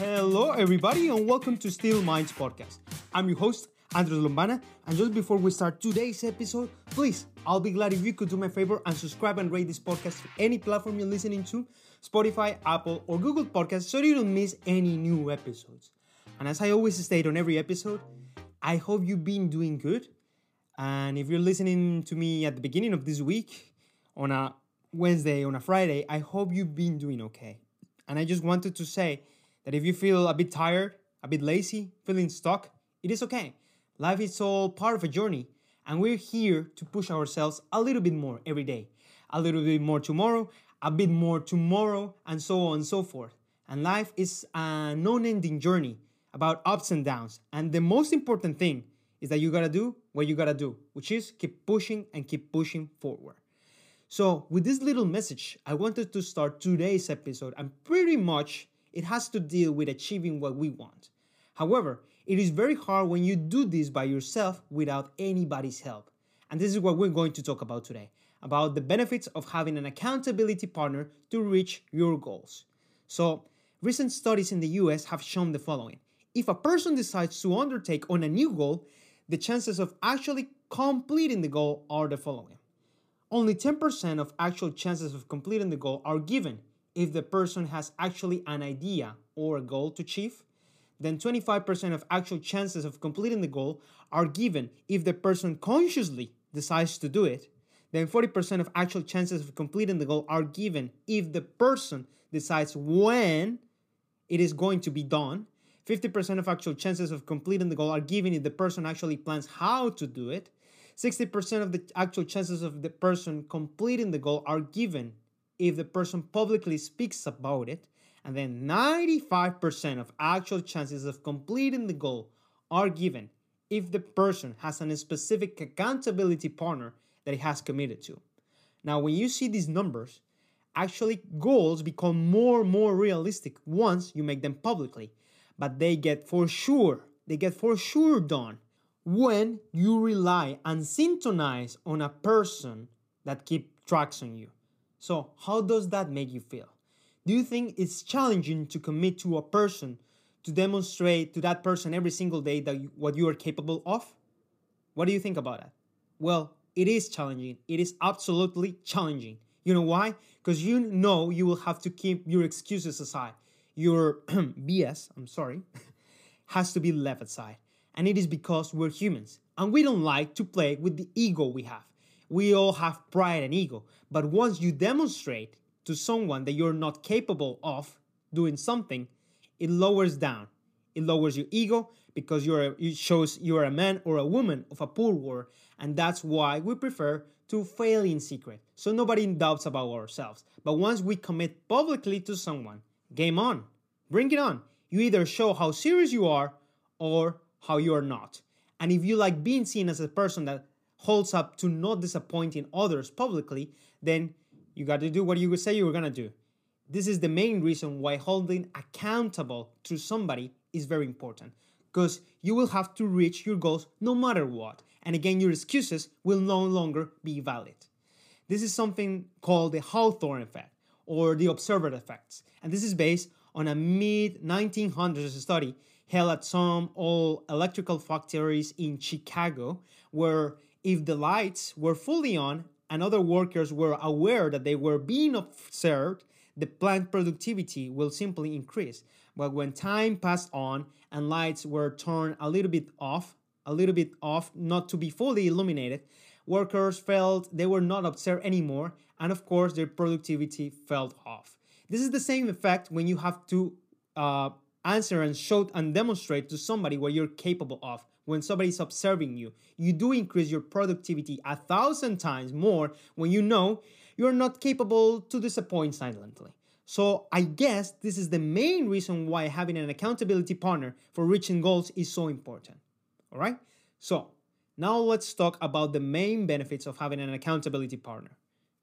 Hello, everybody, and welcome to Steel Minds podcast. I'm your host, Andres Lombana, and just before we start today's episode, please, I'll be glad if you could do me a favor and subscribe and rate this podcast to any platform you're listening to Spotify, Apple, or Google Podcasts so you don't miss any new episodes. And as I always state on every episode, I hope you've been doing good. And if you're listening to me at the beginning of this week, on a Wednesday, on a Friday, I hope you've been doing okay. And I just wanted to say that if you feel a bit tired, a bit lazy, feeling stuck, it is okay. Life is all part of a journey, and we're here to push ourselves a little bit more every day, a little bit more tomorrow, a bit more tomorrow, and so on and so forth. And life is a non ending journey about ups and downs. And the most important thing is that you gotta do what you gotta do, which is keep pushing and keep pushing forward. So, with this little message, I wanted to start today's episode, and pretty much it has to deal with achieving what we want. However, it is very hard when you do this by yourself without anybody's help. And this is what we're going to talk about today about the benefits of having an accountability partner to reach your goals. So, recent studies in the US have shown the following if a person decides to undertake on a new goal, the chances of actually completing the goal are the following. Only 10% of actual chances of completing the goal are given if the person has actually an idea or a goal to achieve. Then 25% of actual chances of completing the goal are given if the person consciously decides to do it. Then 40% of actual chances of completing the goal are given if the person decides when it is going to be done. 50% of actual chances of completing the goal are given if the person actually plans how to do it. 60% of the actual chances of the person completing the goal are given if the person publicly speaks about it. And then 95% of actual chances of completing the goal are given if the person has a specific accountability partner that he has committed to. Now, when you see these numbers, actually goals become more and more realistic once you make them publicly but they get for sure, they get for sure done when you rely and synchronize on a person that keep tracks on you. So, how does that make you feel? Do you think it's challenging to commit to a person to demonstrate to that person every single day that you, what you are capable of? What do you think about that? Well, it is challenging. It is absolutely challenging. You know why? Because you know you will have to keep your excuses aside your BS, I'm sorry, has to be left aside. And it is because we're humans and we don't like to play with the ego we have. We all have pride and ego, but once you demonstrate to someone that you're not capable of doing something, it lowers down. It lowers your ego because you're a, it shows you're a man or a woman of a poor word, and that's why we prefer to fail in secret, so nobody doubts about ourselves. But once we commit publicly to someone, game on. Bring it on. You either show how serious you are or how you are not. And if you like being seen as a person that holds up to not disappointing others publicly, then you got to do what you say you were going to do. This is the main reason why holding accountable to somebody is very important because you will have to reach your goals no matter what. And again, your excuses will no longer be valid. This is something called the Hawthorne effect or the observer effects. And this is based on a mid 1900s study held at some old electrical factories in Chicago, where if the lights were fully on and other workers were aware that they were being observed, the plant productivity will simply increase. But when time passed on and lights were turned a little bit off, a little bit off, not to be fully illuminated, workers felt they were not observed anymore, and of course, their productivity fell off. This is the same effect when you have to uh, answer and show and demonstrate to somebody what you're capable of. When somebody's observing you, you do increase your productivity a thousand times more when you know you're not capable to disappoint silently. So, I guess this is the main reason why having an accountability partner for reaching goals is so important. All right? So, now let's talk about the main benefits of having an accountability partner.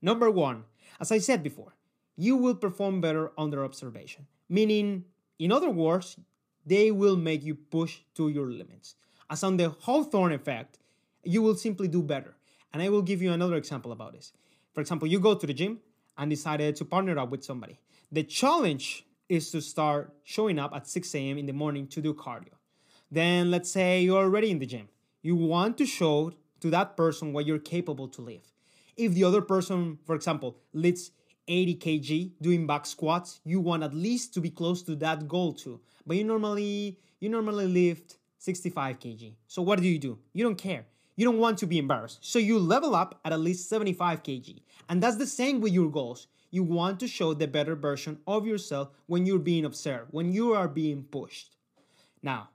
Number one, as I said before, you will perform better under observation, meaning, in other words, they will make you push to your limits. As on the Hawthorne effect, you will simply do better. And I will give you another example about this. For example, you go to the gym and decided to partner up with somebody. The challenge is to start showing up at 6 a.m. in the morning to do cardio. Then let's say you're already in the gym. You want to show to that person what you're capable to lift. If the other person, for example, lifts 80 kg doing back squats, you want at least to be close to that goal too. But you normally you normally lift 65 kg. So what do you do? You don't care. You don't want to be embarrassed. So you level up at at least 75 kg. And that's the same with your goals. You want to show the better version of yourself when you're being observed, when you are being pushed. Now,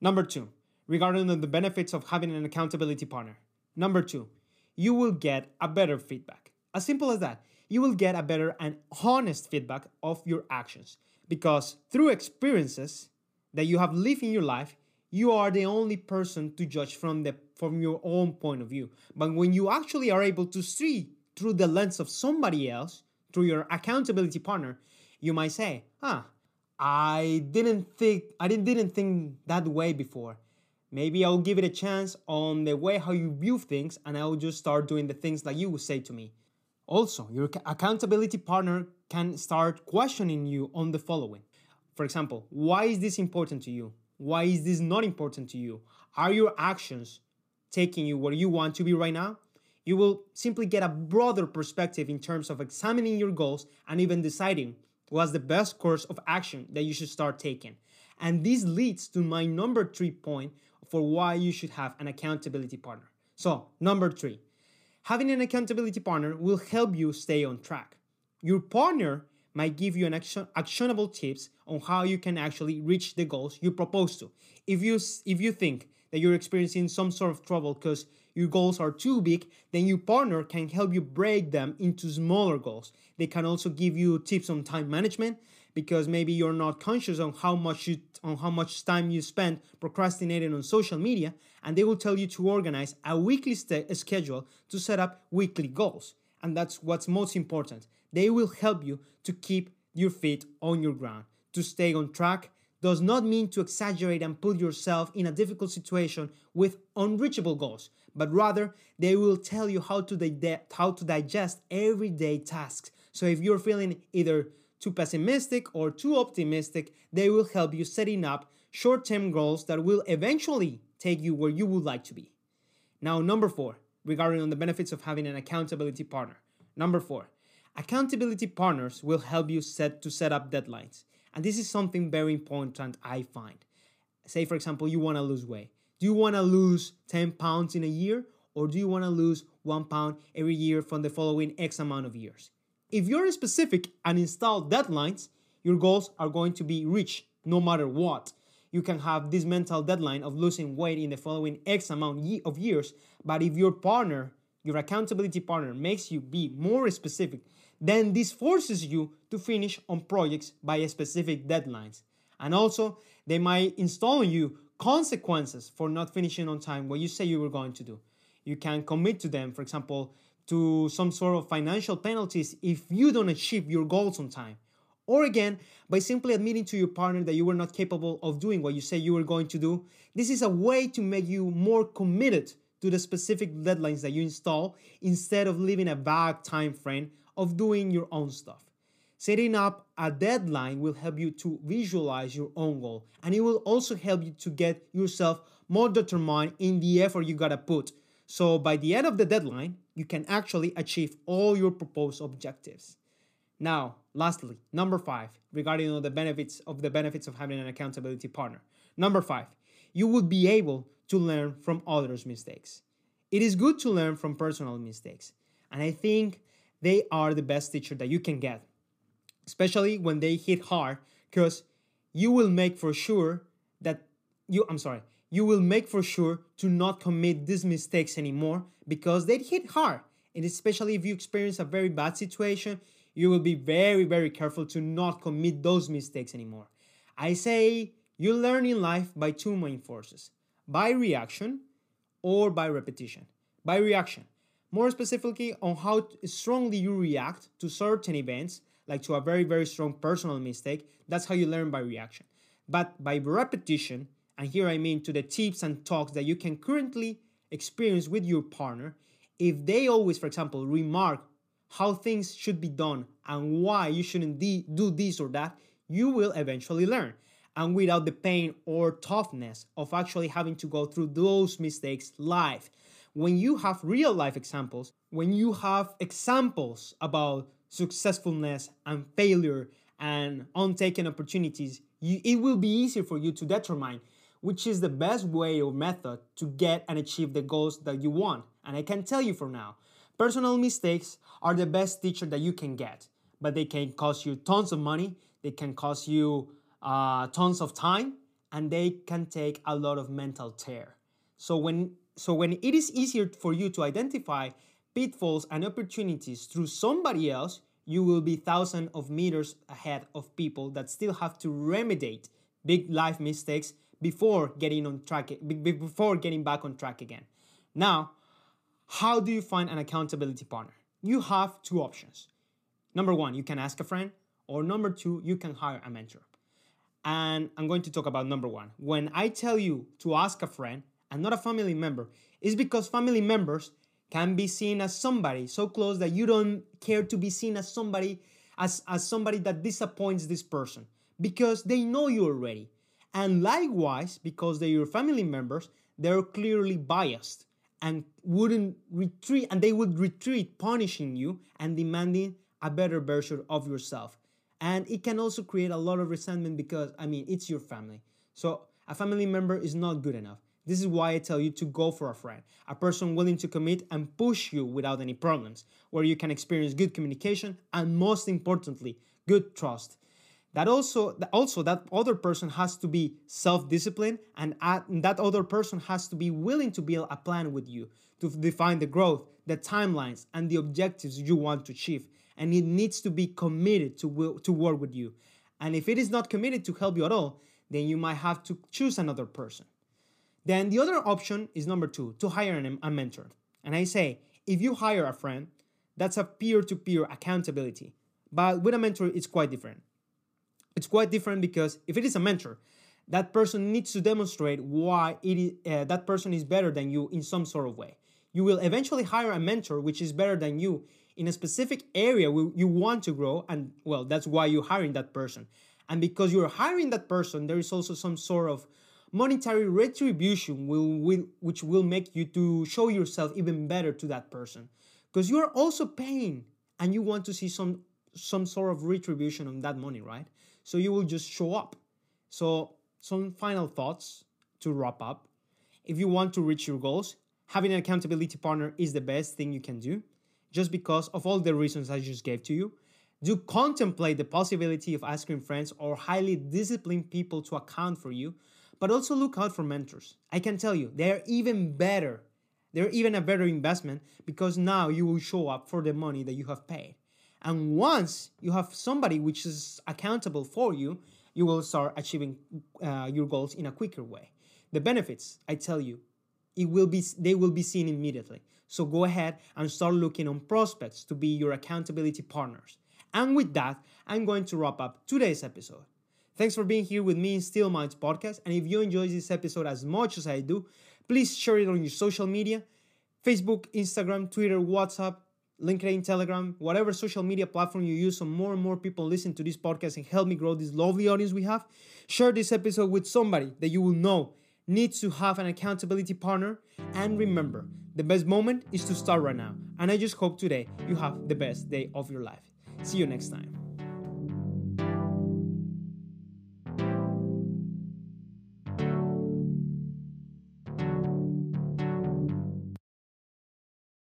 number 2, regarding the benefits of having an accountability partner. Number 2, you will get a better feedback. As simple as that. You will get a better and honest feedback of your actions because through experiences that you have lived in your life, you are the only person to judge from the from your own point of view. But when you actually are able to see through the lens of somebody else, through your accountability partner, you might say, "Huh, I didn't think I didn't didn't think that way before. Maybe I'll give it a chance on the way how you view things, and I'll just start doing the things that you would say to me." Also, your accountability partner can start questioning you on the following. For example, why is this important to you? Why is this not important to you? Are your actions taking you where you want to be right now? You will simply get a broader perspective in terms of examining your goals and even deciding what's the best course of action that you should start taking. And this leads to my number three point for why you should have an accountability partner. So, number three, having an accountability partner will help you stay on track. Your partner might give you an action, actionable tips on how you can actually reach the goals you propose to. If you if you think that you're experiencing some sort of trouble because your goals are too big, then your partner can help you break them into smaller goals. They can also give you tips on time management because maybe you're not conscious on how much you on how much time you spend procrastinating on social media and they will tell you to organize a weekly st- schedule to set up weekly goals. And that's what's most important. They will help you to keep your feet on your ground, to stay on track does not mean to exaggerate and put yourself in a difficult situation with unreachable goals, but rather they will tell you how to, di- how to digest everyday tasks. So if you're feeling either too pessimistic or too optimistic, they will help you setting up short-term goals that will eventually take you where you would like to be. Now, number four, regarding on the benefits of having an accountability partner. Number four, accountability partners will help you set to set up deadlines. And this is something very important I find. Say, for example, you want to lose weight. Do you want to lose 10 pounds in a year? Or do you want to lose one pound every year from the following X amount of years? If you're specific and install deadlines, your goals are going to be reached no matter what. You can have this mental deadline of losing weight in the following X amount of years, but if your partner, your accountability partner, makes you be more specific then this forces you to finish on projects by specific deadlines. And also, they might install on you consequences for not finishing on time what you say you were going to do. You can commit to them, for example, to some sort of financial penalties if you don't achieve your goals on time. Or again, by simply admitting to your partner that you were not capable of doing what you say you were going to do. This is a way to make you more committed to the specific deadlines that you install instead of leaving a vague time frame of doing your own stuff. Setting up a deadline will help you to visualize your own goal and it will also help you to get yourself more determined in the effort you gotta put. So by the end of the deadline, you can actually achieve all your proposed objectives. Now, lastly, number five, regarding the benefits of the benefits of having an accountability partner. Number five, you will be able to learn from others' mistakes. It is good to learn from personal mistakes. And I think they are the best teacher that you can get, especially when they hit hard, because you will make for sure that you, I'm sorry, you will make for sure to not commit these mistakes anymore because they hit hard. And especially if you experience a very bad situation, you will be very, very careful to not commit those mistakes anymore. I say you learn in life by two main forces by reaction or by repetition. By reaction, more specifically on how strongly you react to certain events, like to a very, very strong personal mistake, that's how you learn by reaction. But by repetition, and here I mean to the tips and talks that you can currently experience with your partner, if they always, for example, remark how things should be done and why you shouldn't de- do this or that, you will eventually learn and without the pain or toughness of actually having to go through those mistakes live. When you have real life examples, when you have examples about successfulness and failure and untaken opportunities, you, it will be easier for you to determine which is the best way or method to get and achieve the goals that you want. And I can tell you for now, personal mistakes are the best teacher that you can get, but they can cost you tons of money, they can cost you uh, tons of time, and they can take a lot of mental tear. So when so when it is easier for you to identify pitfalls and opportunities through somebody else, you will be thousands of meters ahead of people that still have to remediate big life mistakes before getting on track before getting back on track again. Now, how do you find an accountability partner? You have two options. Number 1, you can ask a friend, or number 2, you can hire a mentor. And I'm going to talk about number 1. When I tell you to ask a friend and not a family member, is because family members can be seen as somebody so close that you don't care to be seen as somebody as, as somebody that disappoints this person because they know you already and likewise, because they're your family members, they're clearly biased and wouldn't retreat, and they would retreat, punishing you and demanding a better version of yourself. And it can also create a lot of resentment because, I mean, it's your family. So a family member is not good enough. This is why I tell you to go for a friend, a person willing to commit and push you without any problems, where you can experience good communication and, most importantly, good trust. That also also that other person has to be self-disciplined and that other person has to be willing to build a plan with you to define the growth the timelines and the objectives you want to achieve. And it needs to be committed to to work with you. And if it is not committed to help you at all then you might have to choose another person then the other option is number two to hire a mentor and i say if you hire a friend that's a peer-to-peer accountability but with a mentor it's quite different it's quite different because if it is a mentor, that person needs to demonstrate why it is, uh, that person is better than you in some sort of way. You will eventually hire a mentor which is better than you in a specific area where you want to grow, and well, that's why you're hiring that person. And because you're hiring that person, there is also some sort of monetary retribution will, will, which will make you to show yourself even better to that person because you are also paying and you want to see some some sort of retribution on that money right so you will just show up. So, some final thoughts to wrap up. If you want to reach your goals, having an accountability partner is the best thing you can do, just because of all the reasons I just gave to you. Do contemplate the possibility of asking friends or highly disciplined people to account for you, but also look out for mentors. I can tell you, they are even better. They're even a better investment because now you will show up for the money that you have paid. And once you have somebody which is accountable for you, you will start achieving uh, your goals in a quicker way. The benefits, I tell you, it will be they will be seen immediately. So go ahead and start looking on prospects to be your accountability partners. And with that, I'm going to wrap up today's episode. Thanks for being here with me in Still Minds podcast. And if you enjoyed this episode as much as I do, please share it on your social media Facebook, Instagram, Twitter, WhatsApp, LinkedIn, Telegram, whatever social media platform you use, so more and more people listen to this podcast and help me grow this lovely audience we have. Share this episode with somebody that you will know needs to have an accountability partner. And remember, the best moment is to start right now. And I just hope today you have the best day of your life. See you next time.